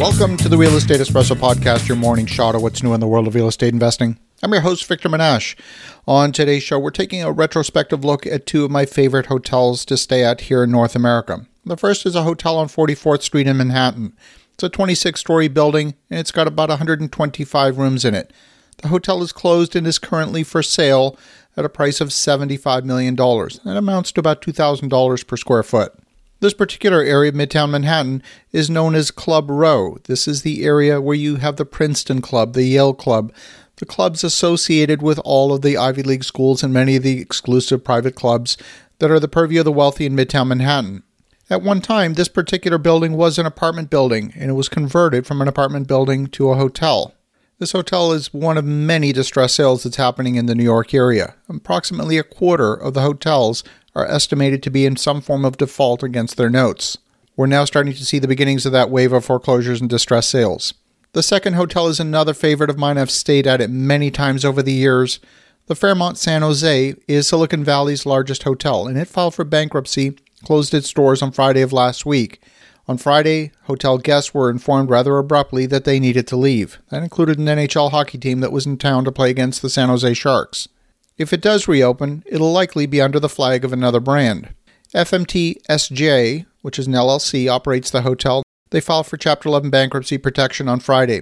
Welcome to the Real Estate Espresso Podcast, your morning shot of what's new in the world of real estate investing. I'm your host, Victor Menasce. On today's show, we're taking a retrospective look at two of my favorite hotels to stay at here in North America. The first is a hotel on 44th Street in Manhattan. It's a 26 story building and it's got about 125 rooms in it. The hotel is closed and is currently for sale at a price of $75 million. That amounts to about $2,000 per square foot. This particular area of Midtown Manhattan is known as Club Row. This is the area where you have the Princeton Club, the Yale Club, the clubs associated with all of the Ivy League schools and many of the exclusive private clubs that are the purview of the wealthy in Midtown Manhattan. At one time, this particular building was an apartment building, and it was converted from an apartment building to a hotel. This hotel is one of many distress sales that's happening in the New York area. Approximately a quarter of the hotels are estimated to be in some form of default against their notes. We're now starting to see the beginnings of that wave of foreclosures and distress sales. The second hotel is another favorite of mine. I've stayed at it many times over the years. The Fairmont San Jose is Silicon Valley's largest hotel, and it filed for bankruptcy, closed its doors on Friday of last week. On Friday, hotel guests were informed rather abruptly that they needed to leave. That included an NHL hockey team that was in town to play against the San Jose Sharks. If it does reopen, it'll likely be under the flag of another brand. FMT SJ, which is an LLC, operates the hotel. They filed for Chapter 11 bankruptcy protection on Friday.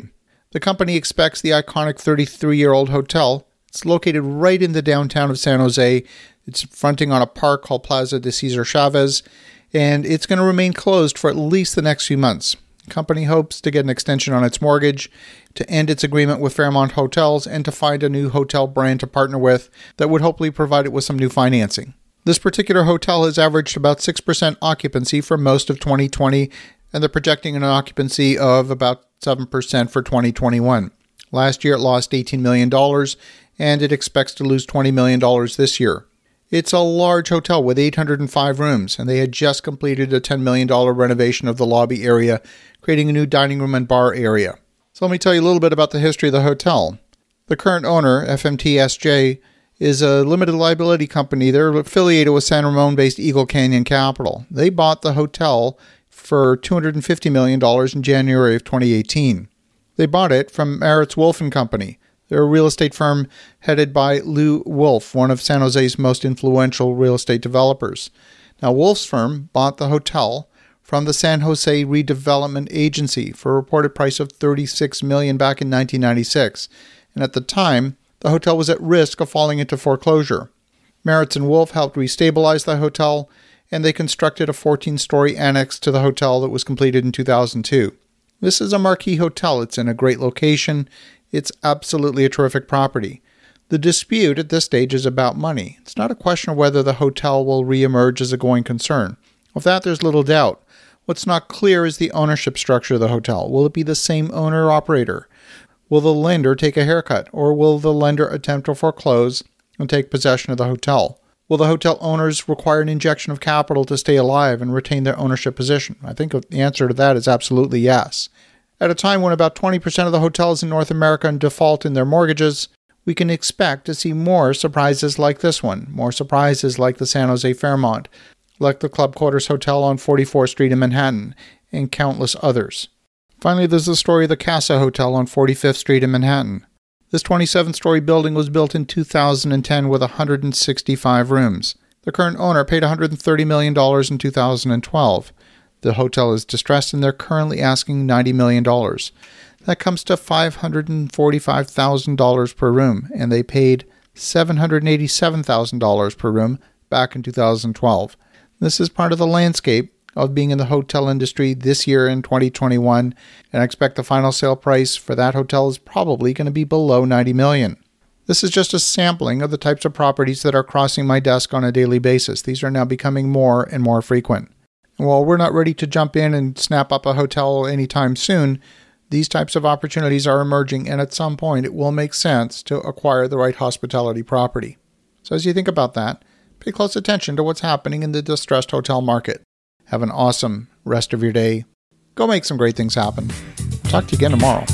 The company expects the iconic 33 year old hotel. It's located right in the downtown of San Jose. It's fronting on a park called Plaza de Cesar Chavez, and it's going to remain closed for at least the next few months. Company hopes to get an extension on its mortgage, to end its agreement with Fairmont Hotels, and to find a new hotel brand to partner with that would hopefully provide it with some new financing. This particular hotel has averaged about 6% occupancy for most of 2020, and they're projecting an occupancy of about 7% for 2021. Last year it lost $18 million, and it expects to lose $20 million this year. It's a large hotel with 805 rooms, and they had just completed a $10 million renovation of the lobby area, creating a new dining room and bar area. So let me tell you a little bit about the history of the hotel. The current owner, FMTSJ, is a limited liability company. They're affiliated with San Ramon based Eagle Canyon Capital. They bought the hotel for $250 million in January of 2018. They bought it from Maritz Wolff and Company. They're a real estate firm headed by Lew Wolff, one of San Jose's most influential real estate developers. Now, Wolff's firm bought the hotel from the San Jose Redevelopment Agency for a reported price of 36 million back in 1996, and at the time, the hotel was at risk of falling into foreclosure. Maritz and Wolff helped restabilize the hotel, and they constructed a 14-story annex to the hotel that was completed in 2002. This is a marquee hotel. It's in a great location. It's absolutely a terrific property. The dispute at this stage is about money. It's not a question of whether the hotel will reemerge as a going concern. Of that, there's little doubt. What's not clear is the ownership structure of the hotel. Will it be the same owner operator? Will the lender take a haircut, or will the lender attempt to foreclose and take possession of the hotel? Will the hotel owners require an injection of capital to stay alive and retain their ownership position? I think the answer to that is absolutely yes. At a time when about 20% of the hotels in North America default in their mortgages, we can expect to see more surprises like this one, more surprises like the San Jose Fairmont, like the Club Quarters Hotel on 44th Street in Manhattan, and countless others. Finally, there's the story of the Casa Hotel on 45th Street in Manhattan. This 27 story building was built in 2010 with 165 rooms. The current owner paid $130 million in 2012. The hotel is distressed and they're currently asking $90 million. That comes to $545,000 per room, and they paid $787,000 per room back in 2012. This is part of the landscape of being in the hotel industry this year in 2021, and I expect the final sale price for that hotel is probably going to be below 90 million. This is just a sampling of the types of properties that are crossing my desk on a daily basis. These are now becoming more and more frequent. While we're not ready to jump in and snap up a hotel anytime soon, these types of opportunities are emerging, and at some point it will make sense to acquire the right hospitality property. So, as you think about that, pay close attention to what's happening in the distressed hotel market. Have an awesome rest of your day. Go make some great things happen. Talk to you again tomorrow.